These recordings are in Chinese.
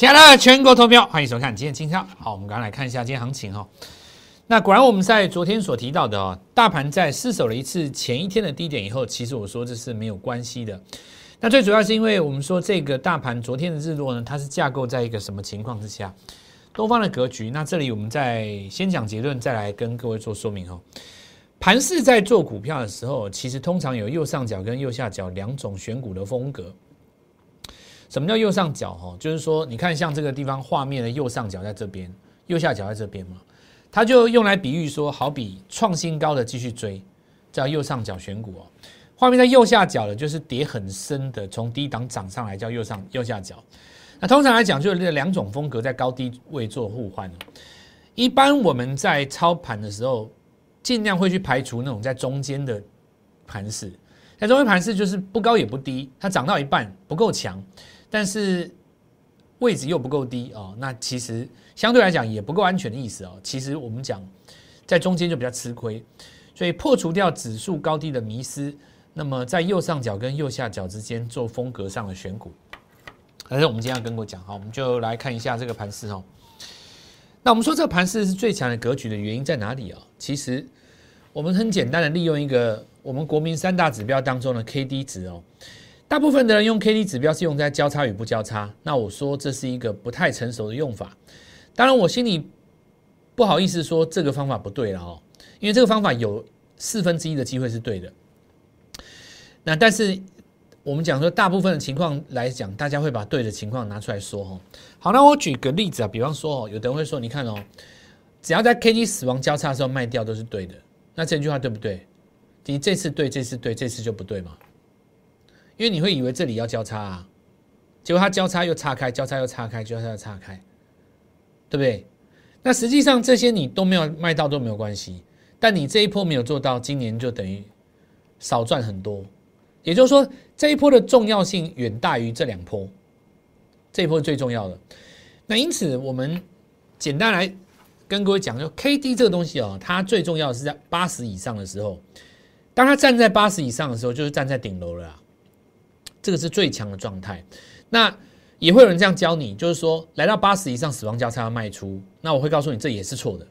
亲爱的全国投票，欢迎收看今天金超。好，我们刚刚来看一下今天行情哈。那果然我们在昨天所提到的哦，大盘在失守了一次前一天的低点以后，其实我说这是没有关系的。那最主要是因为我们说这个大盘昨天的日落呢，它是架构在一个什么情况之下？多方的格局。那这里我们再先讲结论，再来跟各位做说明哦。盘市在做股票的时候，其实通常有右上角跟右下角两种选股的风格。什么叫右上角？哈，就是说，你看像这个地方画面的右上角在这边，右下角在这边嘛，它就用来比喻说，好比创新高的继续追，叫右上角选股哦。画面在右下角的，就是跌很深的，从低档涨上来叫右上右下角。那通常来讲，就是这两种风格在高低位做互换一般我们在操盘的时候，尽量会去排除那种在中间的盘势，在中间盘势就是不高也不低，它涨到一半不够强。但是位置又不够低哦，那其实相对来讲也不够安全的意思哦。其实我们讲在中间就比较吃亏，所以破除掉指数高低的迷失，那么在右上角跟右下角之间做风格上的选股。还是我们今天要跟我讲好，我们就来看一下这个盘势哦。那我们说这个盘势是最强的格局的原因在哪里啊？其实我们很简单的利用一个我们国民三大指标当中的 K D 值哦。大部分的人用 K D 指标是用在交叉与不交叉，那我说这是一个不太成熟的用法。当然，我心里不好意思说这个方法不对了哦，因为这个方法有四分之一的机会是对的。那但是我们讲说，大部分的情况来讲，大家会把对的情况拿出来说哈。好，那我举个例子啊，比方说哦，有的人会说，你看哦，只要在 K D 死亡交叉的时候卖掉都是对的，那这句话对不对？你这次对，这次对，这次就不对嘛？因为你会以为这里要交叉啊，结果它交叉又岔开，交叉又岔开，交叉又岔开，对不对？那实际上这些你都没有卖到都没有关系，但你这一波没有做到，今年就等于少赚很多。也就是说，这一波的重要性远大于这两波，这一波是最重要的。那因此，我们简单来跟各位讲，就 K D 这个东西哦，它最重要的是在八十以上的时候，当它站在八十以上的时候，就是站在顶楼了。这个是最强的状态，那也会有人这样教你，就是说来到八十以上死亡交叉要卖出，那我会告诉你这也是错的。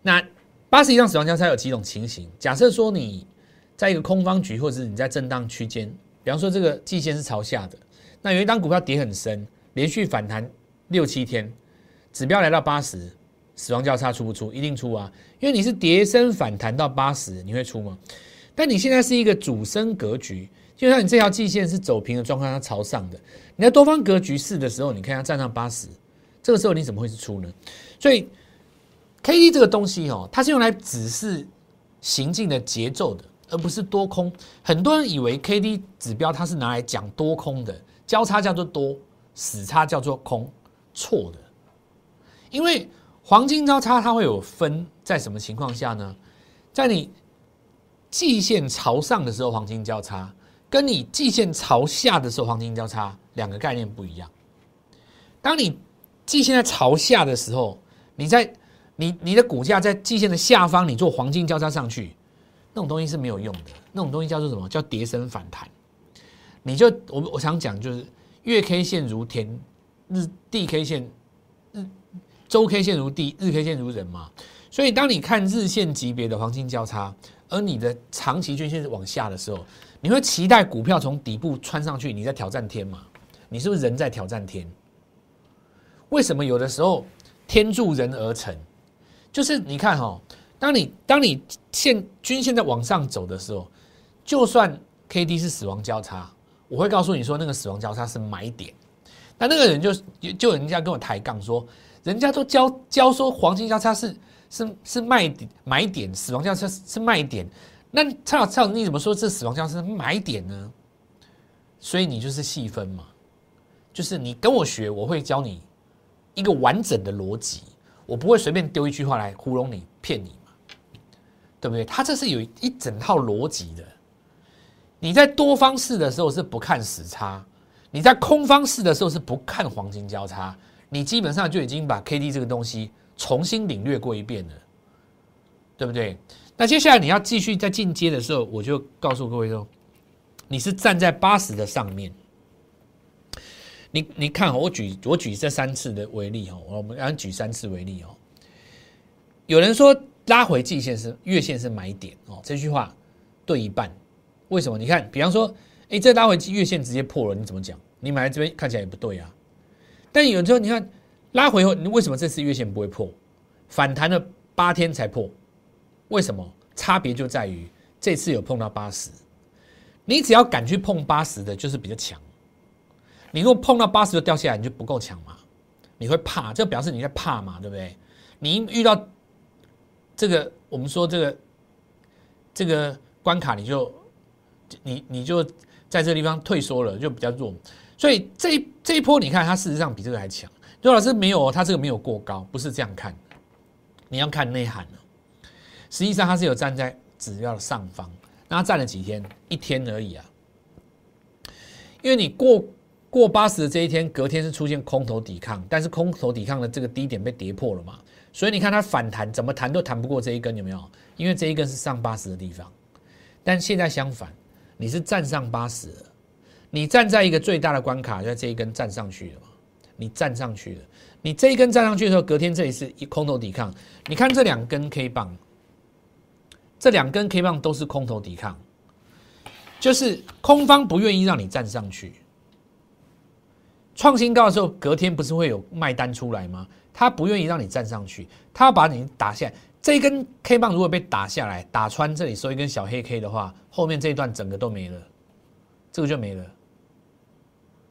那八十以上死亡交叉有几种情形？假设说你在一个空方局，或者是你在震荡区间，比方说这个季线是朝下的，那有一张股票跌很深，连续反弹六七天，指标来到八十，死亡交叉出不出？一定出啊，因为你是跌升反弹到八十，你会出吗？但你现在是一个主升格局。就像你这条季线是走平的状况，它朝上的。你在多方格局四的时候，你看它站上八十，这个时候你怎么会是出呢？所以 K D 这个东西哦，它是用来指示行进的节奏的，而不是多空。很多人以为 K D 指标它是拿来讲多空的，交叉叫做多，死叉叫做空，错的。因为黄金交叉它会有分在什么情况下呢？在你季线朝上的时候，黄金交叉。跟你季线朝下的时候，黄金交叉两个概念不一样。当你季线在朝下的时候，你在你你的股价在季线的下方，你做黄金交叉上去，那种东西是没有用的。那种东西叫做什么？叫叠升反弹。你就我我想讲就是月 K 线如天，日地 K 线日周 K 线如地，日 K 线如人嘛。所以当你看日线级别的黄金交叉，而你的长期均线是往下的时候。你会期待股票从底部穿上去，你在挑战天吗？你是不是人在挑战天？为什么有的时候天助人而成？就是你看哈，当你当你线均线在往上走的时候，就算 K D 是死亡交叉，我会告诉你说那个死亡交叉是买点。那那个人就就人家跟我抬杠说，人家都教教说黄金交叉是是是卖点买点，死亡交叉是卖点。那蔡老蔡老，你怎么说这死亡交叉是买点呢？所以你就是细分嘛，就是你跟我学，我会教你一个完整的逻辑，我不会随便丢一句话来糊弄你、骗你嘛，对不对？他这是有一整套逻辑的。你在多方式的时候是不看时差，你在空方式的时候是不看黄金交叉，你基本上就已经把 K D 这个东西重新领略过一遍了，对不对？那接下来你要继续在进阶的时候，我就告诉各位说，你是站在八十的上面，你你看，我举我举这三次的为例哦，我们刚举三次为例哦。有人说拉回季线是月线是买点哦，这句话对一半。为什么？你看，比方说，哎，这拉回月线直接破了，你怎么讲？你买在这边看起来也不对啊。但有时候你看拉回后，你为什么这次月线不会破？反弹了八天才破，为什么？差别就在于这次有碰到八十，你只要敢去碰八十的，就是比较强。你如果碰到八十就掉下来，你就不够强嘛？你会怕，这表示你在怕嘛？对不对？你遇到这个，我们说这个这个关卡，你就你你就在这个地方退缩了，就比较弱。所以这这一波，你看它事实上比这个还强。周老师没有，它这个没有过高，不是这样看。你要看内涵了。实际上它是有站在指标的上方，那它站了几天？一天而已啊。因为你过。过八十的这一天，隔天是出现空头抵抗，但是空头抵抗的这个低点被跌破了嘛？所以你看它反弹，怎么弹都弹不过这一根，有没有？因为这一根是上八十的地方，但现在相反，你是站上八十了，你站在一个最大的关卡，在这一根站上去了嘛？你站上去了，你这一根站上去的时候，隔天这里是一空头抵抗，你看这两根 K 棒，这两根 K 棒都是空头抵抗，就是空方不愿意让你站上去。创新高的时候，隔天不是会有卖单出来吗？他不愿意让你站上去，他要把你打下来。这一根 K 棒如果被打下来，打穿这里收一根小黑 K 的话，后面这一段整个都没了，这个就没了。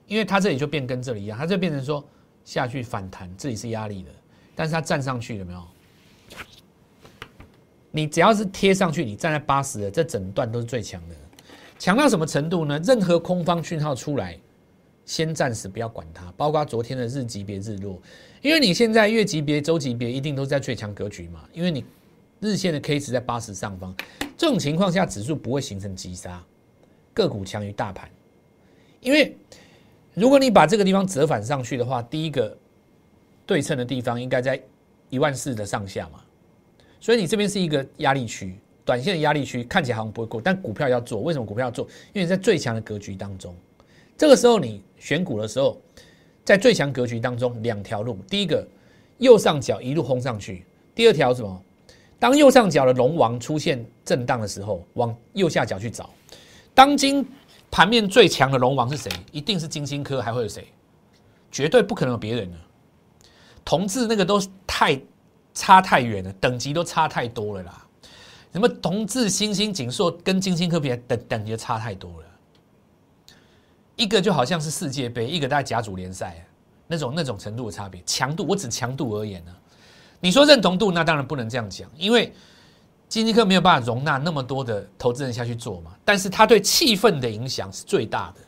因为它这里就变跟这里一样，它就变成说下去反弹，这里是压力的，但是它站上去了没有？你只要是贴上去，你站在八十的，这整段都是最强的。强到什么程度呢？任何空方讯号出来。先暂时不要管它，包括昨天的日级别日落，因为你现在月级别、周级别一定都是在最强格局嘛，因为你日线的 K 值在八十上方，这种情况下指数不会形成急杀，个股强于大盘，因为如果你把这个地方折返上去的话，第一个对称的地方应该在一万四的上下嘛，所以你这边是一个压力区，短线的压力区看起来好像不会过，但股票要做，为什么股票要做？因为在最强的格局当中。这个时候你选股的时候，在最强格局当中，两条路，第一个右上角一路轰上去，第二条什么？当右上角的龙王出现震荡的时候，往右下角去找。当今盘面最强的龙王是谁？一定是金星科，还会有谁？绝对不可能有别人了。同志那个都太差太远了，等级都差太多了啦。什么同志、星星、锦硕跟金星科比，等等级差太多了。一个就好像是世界杯，一个在甲组联赛，那种那种程度的差别，强度我指强度而言呢。你说认同度，那当然不能这样讲，因为经济科没有办法容纳那么多的投资人下去做嘛。但是他对气氛的影响是最大的。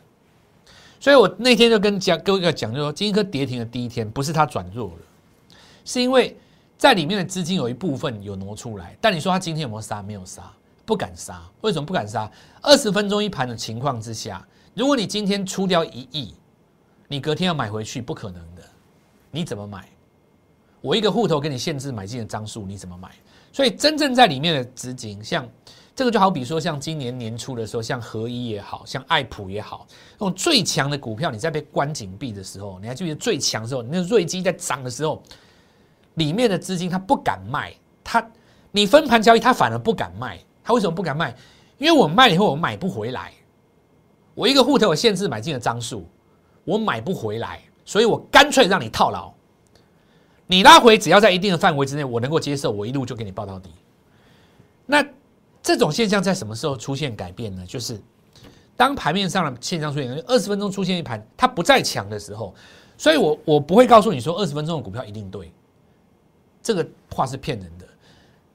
所以我那天就跟讲各位讲，就说金星科跌停的第一天，不是它转弱了，是因为在里面的资金有一部分有挪出来。但你说他今天有没有杀？没有杀，不敢杀。为什么不敢杀？二十分钟一盘的情况之下。如果你今天出掉一亿，你隔天要买回去不可能的，你怎么买？我一个户头给你限制买进的张数，你怎么买？所以真正在里面的资金，像这个就好比说，像今年年初的时候，像合一也好像爱普也好，那种最强的股票，你在被关紧闭的时候，你还记得最强的时候，那瑞基在涨的时候，里面的资金他不敢卖，他你分盘交易，他反而不敢卖，他为什么不敢卖？因为我卖了以后我买不回来。我一个户头有限制买进的张数，我买不回来，所以我干脆让你套牢。你拉回只要在一定的范围之内，我能够接受，我一路就给你报到底。那这种现象在什么时候出现改变呢？就是当盘面上的现象出现，二十分钟出现一盘它不再强的时候，所以我我不会告诉你说二十分钟的股票一定对，这个话是骗人的。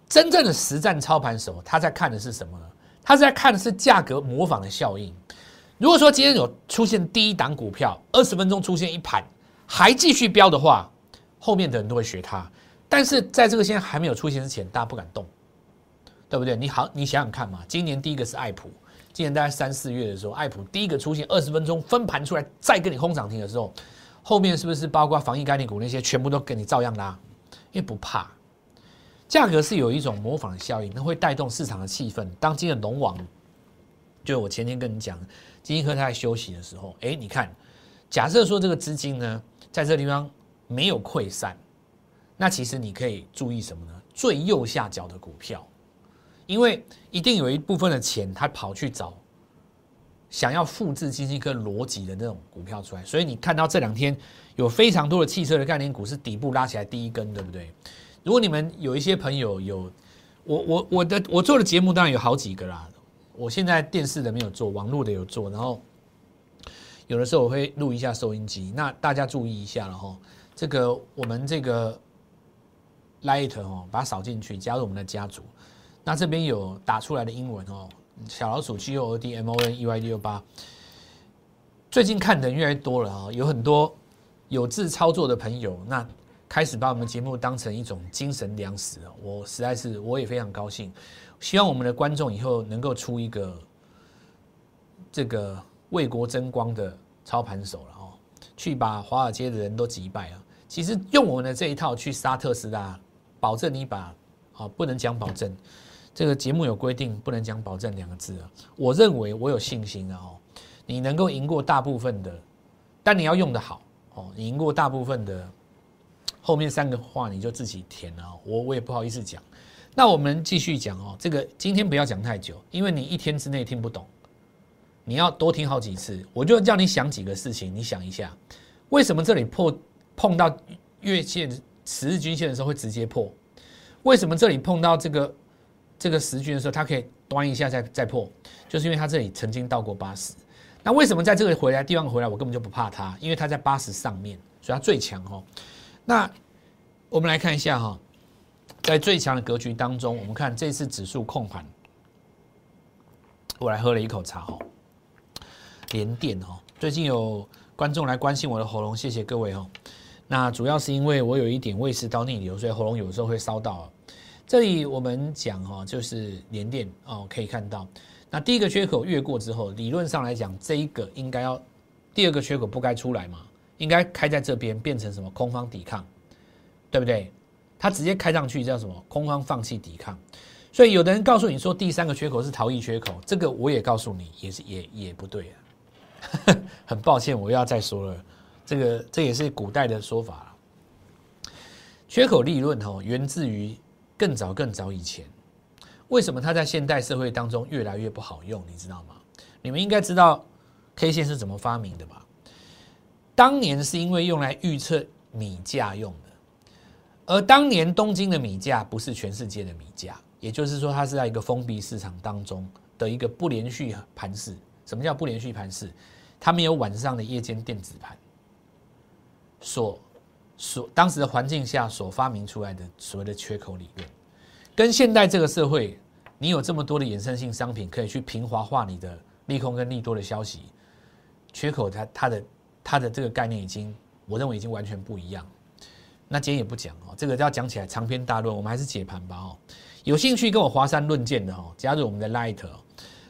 真正的实战操盘手他在看的是什么呢？他是在看的是价格模仿的效应。如果说今天有出现第一档股票，二十分钟出现一盘，还继续飙的话，后面的人都会学他。但是在这个现在还没有出现之前，大家不敢动，对不对？你好，你想想看嘛，今年第一个是爱普，今年大概三四月的时候，爱普第一个出现二十分钟分盘出来，再跟你轰涨停的时候，后面是不是包括防疫概念股那些全部都跟你照样拉？因为不怕，价格是有一种模仿效应，它会带动市场的气氛。当今的龙王，就我前天跟你讲。金科他在休息的时候，哎，你看假设说这个资金呢，在这个地方没有溃散，那其实你可以注意什么呢？最右下角的股票，因为一定有一部分的钱，他跑去找想要复制金星科逻辑的那种股票出来，所以你看到这两天有非常多的汽车的概念股是底部拉起来第一根，对不对？如果你们有一些朋友有我我我的我做的节目当然有好几个啦，我现在电视的没有做，网络的有做，然后。有的时候我会录一下收音机，那大家注意一下了哈。这个我们这个 Light 哦，把它扫进去，加入我们的家族。那这边有打出来的英文哦，小老鼠 G O O D M O N E Y D 六八。最近看的人越来越多了啊，有很多有志操作的朋友，那开始把我们节目当成一种精神粮食我实在是我也非常高兴，希望我们的观众以后能够出一个这个。为国争光的操盘手了哦，去把华尔街的人都击败了。其实用我们的这一套去杀特斯拉，保证你把啊不能讲保证，这个节目有规定不能讲保证两个字啊。我认为我有信心啊哦，你能够赢过大部分的，但你要用的好哦，你赢过大部分的后面三个话你就自己填了，我我也不好意思讲。那我们继续讲哦，这个今天不要讲太久，因为你一天之内听不懂。你要多听好几次，我就叫你想几个事情。你想一下，为什么这里破碰到月线、十日均线的时候会直接破？为什么这里碰到这个这个十均的时候，它可以端一下再再破？就是因为它这里曾经到过八十。那为什么在这个回来地方回来，我根本就不怕它？因为它在八十上面，所以它最强哦。那我们来看一下哈，在最强的格局当中，我们看这次指数控盘，我来喝了一口茶哈。连电哦，最近有观众来关心我的喉咙，谢谢各位哦。那主要是因为我有一点胃食道逆流，所以喉咙有时候会烧到。这里我们讲哈，就是连电哦，可以看到，那第一个缺口越过之后，理论上来讲，这一个应该要第二个缺口不该出来嘛，应该开在这边变成什么空方抵抗，对不对？它直接开上去叫什么空方放弃抵抗，所以有的人告诉你说第三个缺口是逃逸缺口，这个我也告诉你也是也也不对啊。很抱歉，我又要再说了，这个这也是古代的说法。缺口利润哦，源自于更早更早以前。为什么它在现代社会当中越来越不好用？你知道吗？你们应该知道 K 线是怎么发明的吧？当年是因为用来预测米价用的，而当年东京的米价不是全世界的米价，也就是说，它是在一个封闭市场当中的一个不连续盘势。什么叫不连续盘势？它没有晚上的夜间电子盘，所所当时的环境下所发明出来的所谓的缺口理论，跟现代这个社会，你有这么多的衍生性商品可以去平滑化你的利空跟利多的消息，缺口它它的它的这个概念已经，我认为已经完全不一样。那今天也不讲哦，这个要讲起来长篇大论，我们还是解盘吧哦。有兴趣跟我华山论剑的哦，加入我们的 Light，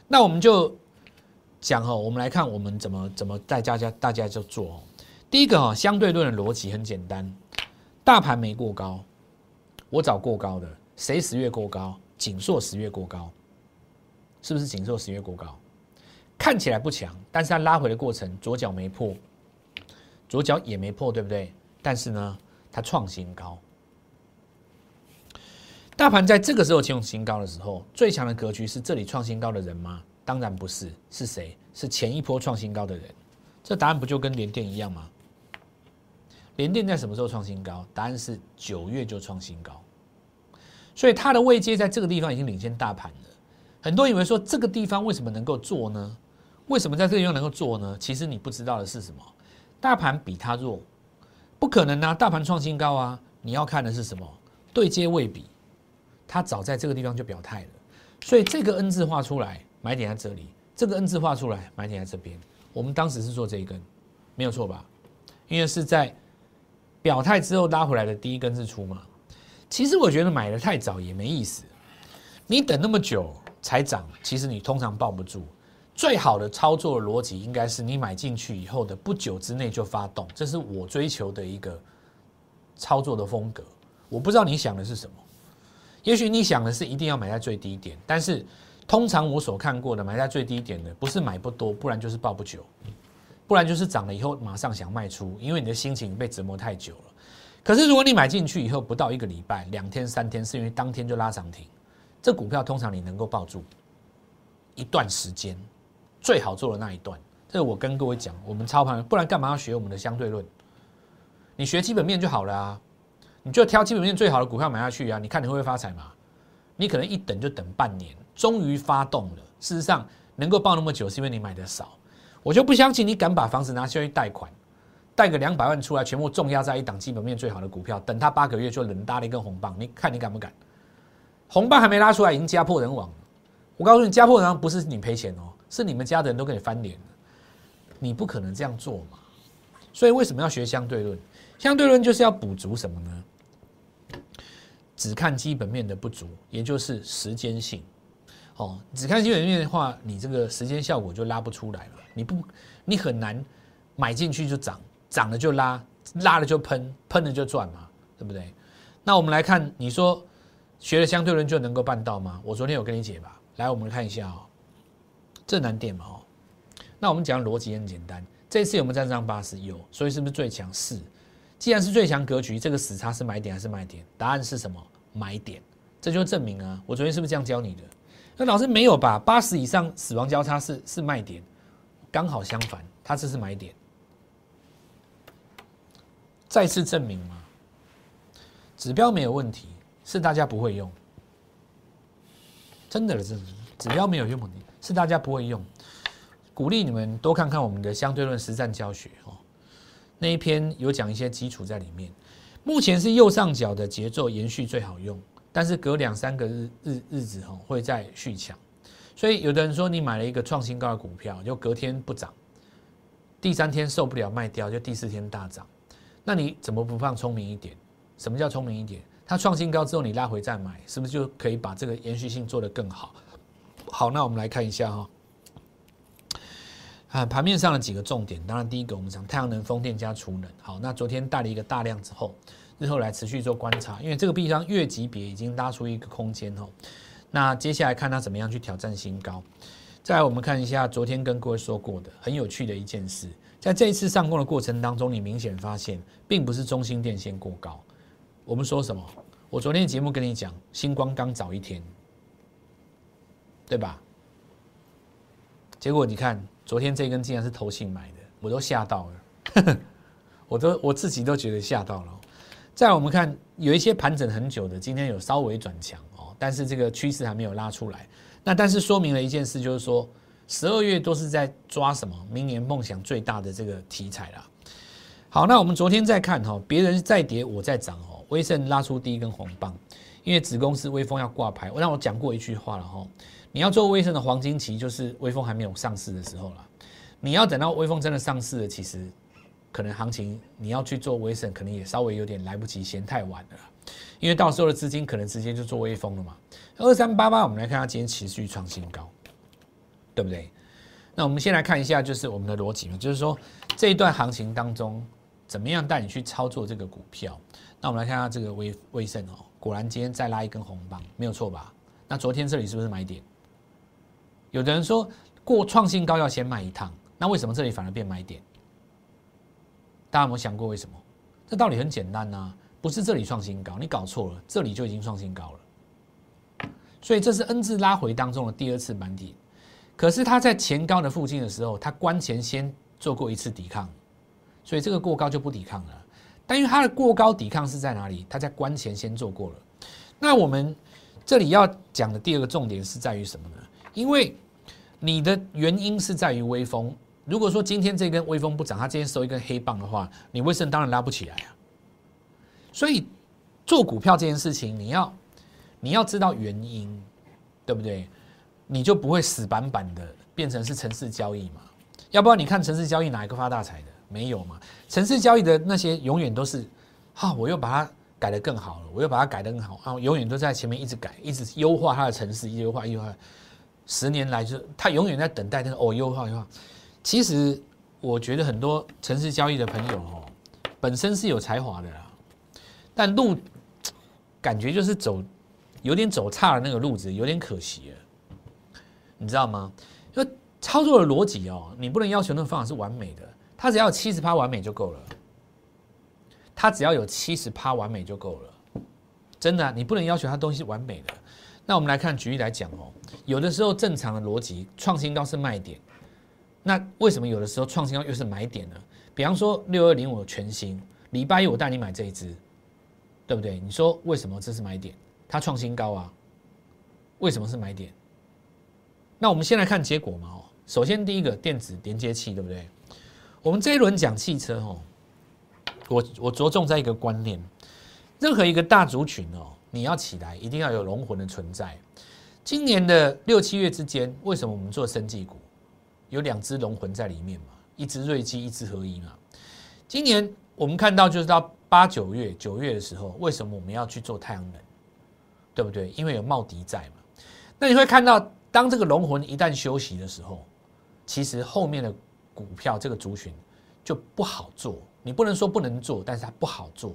那我们就。讲哈，我们来看我们怎么怎么带大家大家就做哦。第一个哈，相对论的逻辑很简单，大盘没过高，我找过高的，谁十月过高？锦硕十月过高，是不是锦硕十月过高？看起来不强，但是它拉回的过程，左脚没破，左脚也没破，对不对？但是呢，它创新高。大盘在这个时候创新高的时候，最强的格局是这里创新高的人吗？当然不是，是谁？是前一波创新高的人。这答案不就跟联电一样吗？联电在什么时候创新高？答案是九月就创新高。所以它的位阶在这个地方已经领先大盘了。很多以为说这个地方为什么能够做呢？为什么在这个地方能够做呢？其实你不知道的是什么？大盘比它弱，不可能啊！大盘创新高啊！你要看的是什么？对接位比，它早在这个地方就表态了。所以这个 N 字画出来。买点在这里，这个 N 字画出来，买点在这边。我们当时是做这一根，没有错吧？因为是在表态之后拉回来的第一根日出嘛。其实我觉得买的太早也没意思，你等那么久才涨，其实你通常抱不住。最好的操作逻辑应该是你买进去以后的不久之内就发动，这是我追求的一个操作的风格。我不知道你想的是什么，也许你想的是一定要买在最低点，但是。通常我所看过的买在最低点的，不是买不多，不然就是抱不久。不然就是涨了以后马上想卖出，因为你的心情被折磨太久了。可是如果你买进去以后不到一个礼拜、两天、三天，是因为当天就拉涨停，这股票通常你能够抱住一段时间，最好做的那一段。这是我跟各位讲，我们操盘，不然干嘛要学我们的相对论？你学基本面就好了啊，你就挑基本面最好的股票买下去啊，你看你会不会发财嘛？你可能一等就等半年，终于发动了。事实上，能够抱那么久，是因为你买的少。我就不相信你敢把房子拿下去贷款，贷个两百万出来，全部重压在一档基本面最好的股票，等它八个月就冷搭了一根红棒。你看你敢不敢？红棒还没拉出来，已经家破人亡。我告诉你，家破人亡不是你赔钱哦，是你们家的人都跟你翻脸。你不可能这样做嘛。所以为什么要学相对论？相对论就是要补足什么呢？只看基本面的不足，也就是时间性。哦，只看基本面的话，你这个时间效果就拉不出来了。你不，你很难买进去就涨，涨了就拉，拉了就喷，喷了就赚嘛，对不对？那我们来看，你说学了相对论就能够办到吗？我昨天有跟你解吧。来，我们看一下哦，这难点嘛哦。那我们讲逻辑很简单，这次有没有站上八十？有，所以是不是最强？是。既然是最强格局，这个死叉是买点还是卖点？答案是什么？买点。这就证明啊，我昨天是不是这样教你的？那老师没有吧？八十以上死亡交叉是是卖点，刚好相反，它这是买点。再次证明嘛？指标没有问题，是大家不会用。真的是指标没有用问题，是大家不会用。鼓励你们多看看我们的相对论实战教学哦。那一篇有讲一些基础在里面。目前是右上角的节奏延续最好用，但是隔两三个日日日子哈会再续强。所以有的人说你买了一个创新高的股票，就隔天不涨，第三天受不了卖掉，就第四天大涨。那你怎么不放聪明一点？什么叫聪明一点？它创新高之后你拉回再买，是不是就可以把这个延续性做得更好？好，那我们来看一下哈。啊，盘面上的几个重点，当然第一个我们讲太阳能、风电加储能。好，那昨天带了一个大量之后，日后来持续做观察，因为这个币商月级别已经拉出一个空间哦。那接下来看它怎么样去挑战新高。再来我们看一下昨天跟各位说过的很有趣的一件事，在这一次上攻的过程当中，你明显发现并不是中心电线过高。我们说什么？我昨天节目跟你讲，星光刚早一天，对吧？结果你看。昨天这根竟然是投信买的，我都吓到了，我都我自己都觉得吓到了。再我们看有一些盘整很久的，今天有稍微转强哦，但是这个趋势还没有拉出来。那但是说明了一件事，就是说十二月都是在抓什么明年梦想最大的这个题材啦。好，那我们昨天再看哈，别人在跌，我在涨哦。威盛拉出第一根红棒，因为子公司威风要挂牌，我让我讲过一句话了哈。你要做威盛的黄金期，就是威风还没有上市的时候了。你要等到威风真的上市了，其实可能行情你要去做微升，可能也稍微有点来不及，嫌太晚了。因为到时候的资金可能直接就做微风了嘛。二三八八，我们来看它今天持续创新高，对不对？那我们先来看一下，就是我们的逻辑嘛，就是说这一段行情当中，怎么样带你去操作这个股票？那我们来看下这个微微盛哦，果然今天再拉一根红棒，没有错吧？那昨天这里是不是买点？有的人说过创新高要先卖一趟，那为什么这里反而变买点？大家有没有想过为什么？这道理很简单呐，不是这里创新高，你搞错了，这里就已经创新高了。所以这是 N 字拉回当中的第二次满底，可是它在前高的附近的时候，它关前先做过一次抵抗，所以这个过高就不抵抗了。但因为它的过高抵抗是在哪里？它在关前先做过了。那我们这里要讲的第二个重点是在于什么呢？因为你的原因是在于微风。如果说今天这根微风不涨，它今天收一根黑棒的话，你微盛当然拉不起来啊。所以做股票这件事情，你要你要知道原因，对不对？你就不会死板板的变成是城市交易嘛。要不然你看城市交易哪一个发大财的？没有嘛。城市交易的那些永远都是，哈，我又把它改得更好了，我又把它改得更好啊，永远都在前面一直改，一直优化它的城市，优化优化。十年来，就是他永远在等待那个哦优化优化。其实我觉得很多城市交易的朋友哦，本身是有才华的啦，但路感觉就是走有点走差了那个路子，有点可惜了，你知道吗？因为操作的逻辑哦，你不能要求那个方法是完美的，它只要有七十趴完美就够了，它只要有七十趴完美就够了，真的，你不能要求它东西完美的。那我们来看举例来讲哦，有的时候正常的逻辑，创新高是卖点，那为什么有的时候创新高又是买点呢？比方说六二零五全新，礼拜一我带你买这一只，对不对？你说为什么这是买点？它创新高啊，为什么是买点？那我们先来看结果嘛哦，首先第一个电子连接器，对不对？我们这一轮讲汽车哦，我我着重在一个观念，任何一个大族群哦，你要起来一定要有龙魂的存在。今年的六七月之间，为什么我们做生技股有两只龙魂在里面嘛？一只瑞基，一只合一嘛？今年我们看到就是到八九月九月的时候，为什么我们要去做太阳能？对不对？因为有茂迪在嘛。那你会看到，当这个龙魂一旦休息的时候，其实后面的。股票这个族群就不好做，你不能说不能做，但是它不好做，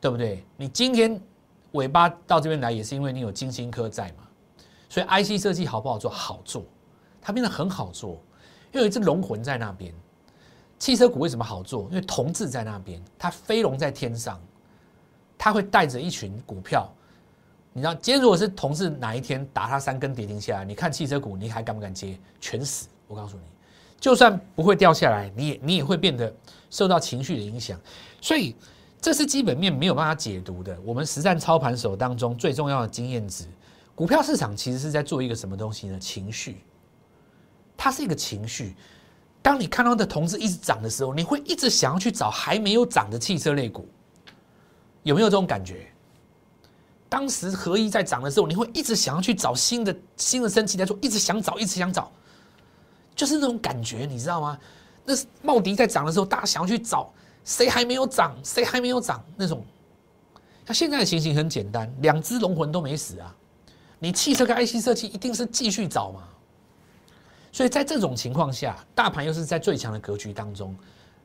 对不对？你今天尾巴到这边来，也是因为你有金星科在嘛，所以 IC 设计好不好做？好做，它变得很好做，因为有一只龙魂在那边。汽车股为什么好做？因为同志在那边，它飞龙在天上，它会带着一群股票。你知道，今天如果是同志哪一天打它三根跌停下来，你看汽车股，你还敢不敢接？全死！我告诉你。就算不会掉下来，你也你也会变得受到情绪的影响，所以这是基本面没有办法解读的。我们实战操盘手当中最重要的经验值，股票市场其实是在做一个什么东西呢？情绪，它是一个情绪。当你看到的同志一直涨的时候，你会一直想要去找还没有涨的汽车类股，有没有这种感觉？当时合一在涨的时候，你会一直想要去找新的新的升级来说，一直想找，一直想找。就是那种感觉，你知道吗？那是茂迪在涨的时候，大家想要去找谁还没有涨，谁还没有涨那种。那现在的情形很简单，两只龙魂都没死啊。你汽车跟 IC 设计一定是继续找嘛。所以在这种情况下，大盘又是在最强的格局当中，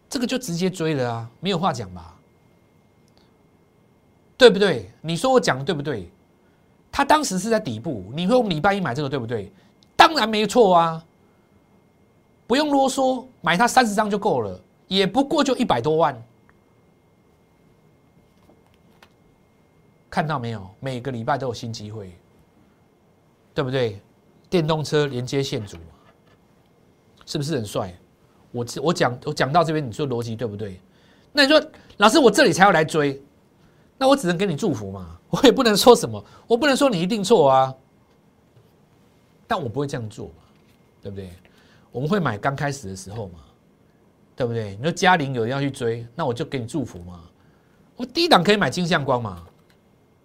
这个就直接追了啊，没有话讲吧？对不对？你说我讲的对不对？他当时是在底部，你会用礼拜一买这个对不对？当然没错啊。不用啰嗦，买它三十张就够了，也不过就一百多万。看到没有？每个礼拜都有新机会，对不对？电动车连接线组，是不是很帅？我我讲我讲到这边，你说逻辑对不对？那你说老师，我这里才要来追，那我只能给你祝福嘛，我也不能说什么，我不能说你一定错啊，但我不会这样做嘛，对不对？我们会买刚开始的时候嘛，对不对？你说嘉玲有人要去追，那我就给你祝福嘛。我低档可以买金相光嘛，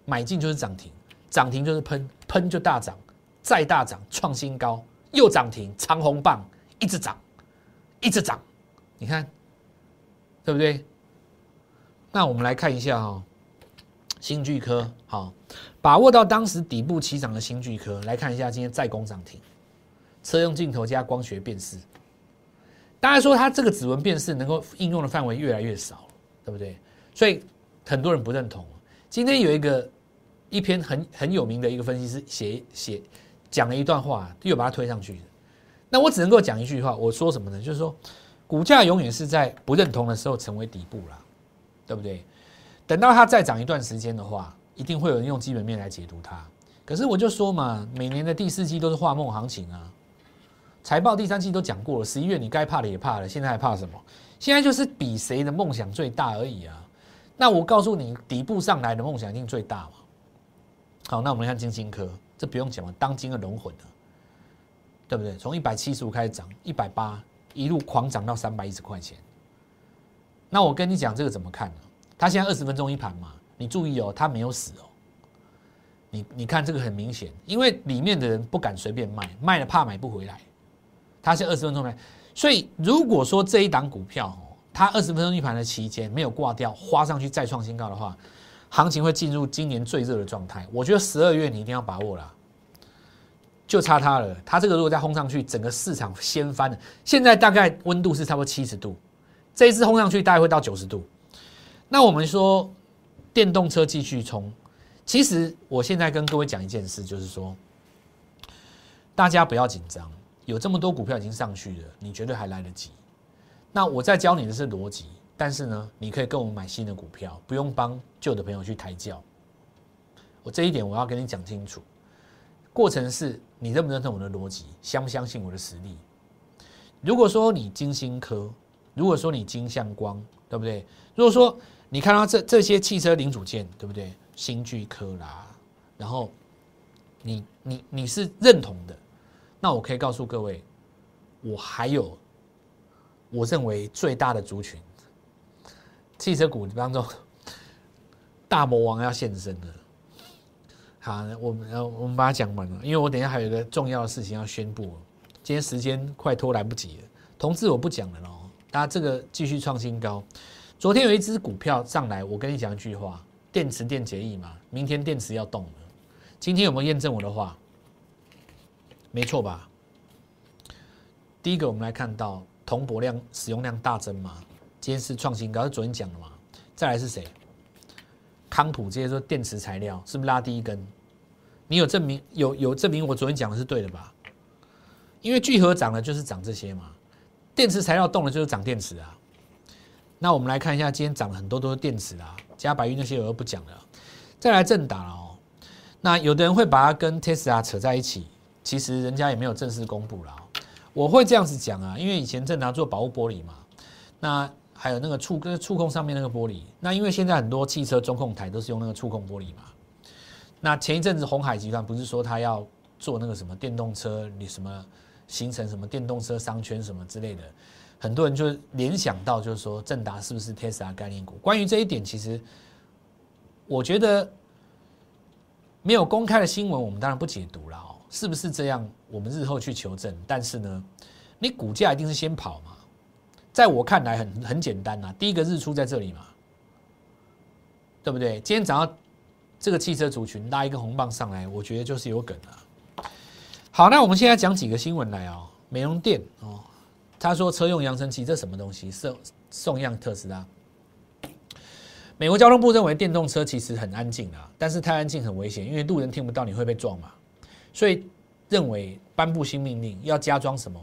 买进就是涨停，涨停就是喷，喷就大涨，再大涨创新高，又涨停长红棒一直涨，一直涨，你看对不对？那我们来看一下哈，新巨科好，把握到当时底部起涨的新巨科，来看一下今天再攻涨停。车用镜头加光学辨识，大家说它这个指纹辨识能够应用的范围越来越少，对不对？所以很多人不认同。今天有一个一篇很很有名的一个分析师写写讲了一段话，又把它推上去那我只能够讲一句话，我说什么呢？就是说，股价永远是在不认同的时候成为底部啦，对不对？等到它再涨一段时间的话，一定会有人用基本面来解读它。可是我就说嘛，每年的第四季都是画梦行情啊。财报第三季都讲过了，十一月你该怕的也怕了，现在还怕什么？现在就是比谁的梦想最大而已啊！那我告诉你，底部上来的梦想一定最大嘛。好，那我们看金星科，这不用讲了，当今的龙魂了，对不对？从一百七十五开始涨，一百八一路狂涨到三百一十块钱。那我跟你讲这个怎么看呢？它现在二十分钟一盘嘛，你注意哦，它没有死哦。你你看这个很明显，因为里面的人不敢随便卖，卖了怕买不回来。它是二十分钟盘，所以如果说这一档股票哦，它二十分钟一盘的期间没有挂掉，花上去再创新高的话，行情会进入今年最热的状态。我觉得十二月你一定要把握了，就差它了。它这个如果再轰上去，整个市场掀翻了。现在大概温度是差不多七十度，这一次轰上去大概会到九十度。那我们说电动车继续冲，其实我现在跟各位讲一件事，就是说大家不要紧张。有这么多股票已经上去了，你绝对还来得及。那我在教你的是逻辑，但是呢，你可以跟我们买新的股票，不用帮旧的朋友去抬轿。我这一点我要跟你讲清楚。过程是你认不认同我的逻辑，相不相信我的实力？如果说你金星科，如果说你金相光，对不对？如果说你看到这这些汽车零组件，对不对？新巨科啦，然后你你你是认同的，那我可以告诉各位，我还有我认为最大的族群，汽车股当中大魔王要现身了。好，我们呃我们把它讲完了，因为我等一下还有一个重要的事情要宣布，今天时间快拖来不及了，同志我不讲了喽，大家这个继续创新高。昨天有一只股票上来，我跟你讲一句话。电池电解液嘛，明天电池要动了。今天有没有验证我的话？没错吧？第一个，我们来看到铜箔量使用量大增嘛，今天是创新高，是昨天讲的嘛。再来是谁？康普这些说电池材料是不是拉第一根？你有证明？有有证明我昨天讲的是对的吧？因为聚合涨了就是涨这些嘛，电池材料动了就是涨电池啊。那我们来看一下，今天涨了很多都是电池啊。加白玉那些我又不讲了，再来正打了哦。那有的人会把它跟 Tesla 扯在一起，其实人家也没有正式公布了。我会这样子讲啊，因为以前正达做保护玻璃嘛，那还有那个触跟触控上面那个玻璃，那因为现在很多汽车中控台都是用那个触控玻璃嘛。那前一阵子红海集团不是说他要做那个什么电动车，你什么形成什么电动车商圈什么之类的。很多人就联想到，就是说正达是不是 Tesla 概念股？关于这一点，其实我觉得没有公开的新闻，我们当然不解读了哦。是不是这样？我们日后去求证。但是呢，你股价一定是先跑嘛？在我看来，很很简单呐。第一个日出在这里嘛，对不对？今天早上这个汽车族群拉一个红棒上来，我觉得就是有梗了。好，那我们现在讲几个新闻来哦，美容店哦。他说：“车用扬声器这什么东西？送送样特斯拉。美国交通部认为电动车其实很安静啊，但是太安静很危险，因为路人听不到，你会被撞嘛。所以认为颁布新命令，要加装什么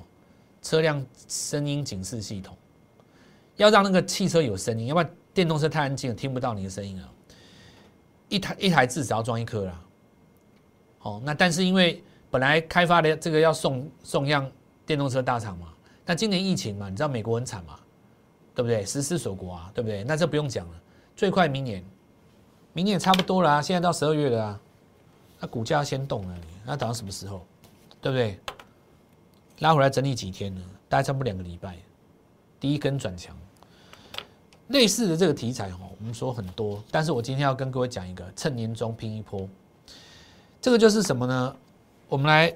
车辆声音警示系统，要让那个汽车有声音，要不然电动车太安静了，听不到你的声音啊。一台一台至少要装一颗啦。哦，那但是因为本来开发的这个要送送样电动车大厂嘛。”那今年疫情嘛，你知道美国很惨嘛，对不对？实施锁国啊，对不对？那这不用讲了，最快明年，明年也差不多了啊。现在到十二月了啊，那股价先动了，那等到什么时候？对不对？拉回来整理几天呢？大概差不多两个礼拜，第一根转强。类似的这个题材哈，我们说很多，但是我今天要跟各位讲一个，趁年终拼一波。这个就是什么呢？我们来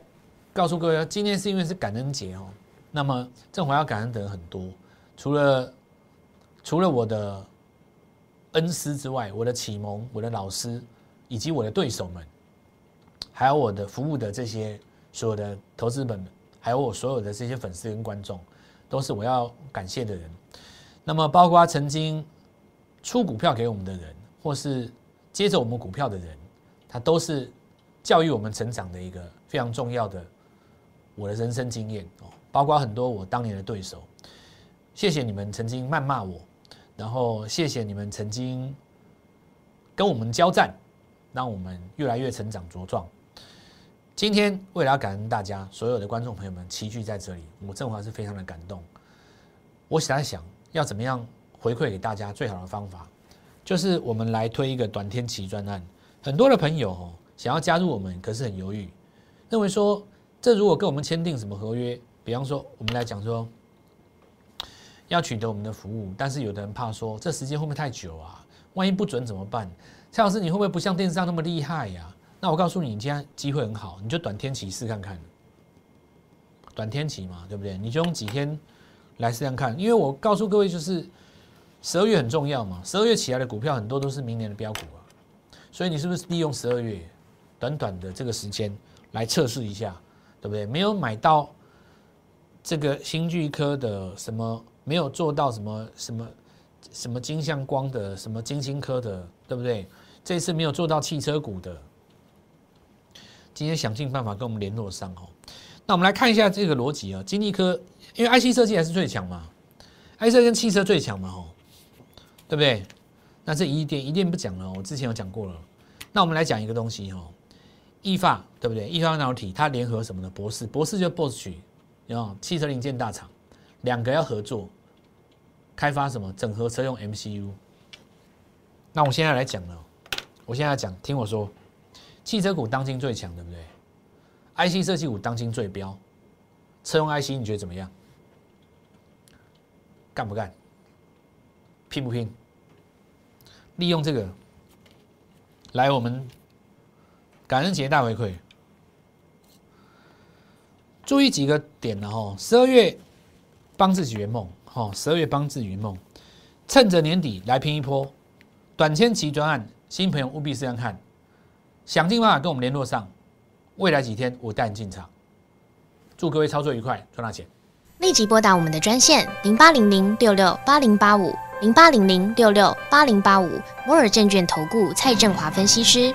告诉各位，今天是因为是感恩节哦。那么，正华要感恩的人很多，除了除了我的恩师之外，我的启蒙、我的老师以及我的对手们，还有我的服务的这些所有的投资本，还有我所有的这些粉丝跟观众，都是我要感谢的人。那么，包括曾经出股票给我们的人，或是接着我们股票的人，他都是教育我们成长的一个非常重要的我的人生经验哦。包括很多我当年的对手，谢谢你们曾经谩骂我，然后谢谢你们曾经跟我们交战，让我们越来越成长茁壮。今天为了要感恩大家所有的观众朋友们齐聚在这里，我正华是非常的感动。我在想要怎么样回馈给大家最好的方法，就是我们来推一个短天期专案。很多的朋友哦想要加入我们，可是很犹豫，认为说这如果跟我们签订什么合约？比方说，我们来讲说，要取得我们的服务，但是有的人怕说，这时间会不会太久啊？万一不准怎么办？蔡老师，你会不会不像电视上那么厉害呀？那我告诉你，你今天机会很好，你就短天期试看看。短天期嘛，对不对？你就用几天来试看看，因为我告诉各位，就是十二月很重要嘛，十二月起来的股票很多都是明年的标股啊，所以你是不是利用十二月短短的这个时间来测试一下，对不对？没有买到。这个新巨科的什么没有做到什么什么什么金相光的什么金星科的，对不对？这次没有做到汽车股的，今天想尽办法跟我们联络上哦。那我们来看一下这个逻辑啊，金立科因为 IC 设计还是最强嘛，IC 跟汽车最强嘛，吼，对不对？那这一电一定不讲了，我之前有讲过了。那我们来讲一个东西，吼，易发对不对？易发半导体它联合什么呢？博士，博士就 Bosch，有汽车零件大厂，两个要合作开发什么？整合车用 MCU。那我现在来讲了，我现在讲，听我说，汽车股当今最强，对不对？IC 设计股当今最标，车用 IC 你觉得怎么样？干不干？拼不拼？利用这个来我们感恩节大回馈，注意几个点了哈。十二月帮自己圆梦，哈，十二月帮自己圆梦，趁着年底来拼一波。短签期专案，新朋友务必试样看，想尽办法跟我们联络上。未来几天我带你进场，祝各位操作愉快，赚大钱！立即拨打我们的专线零八零零六六八零八五零八零零六六八零八五摩尔证券投顾蔡振华分析师。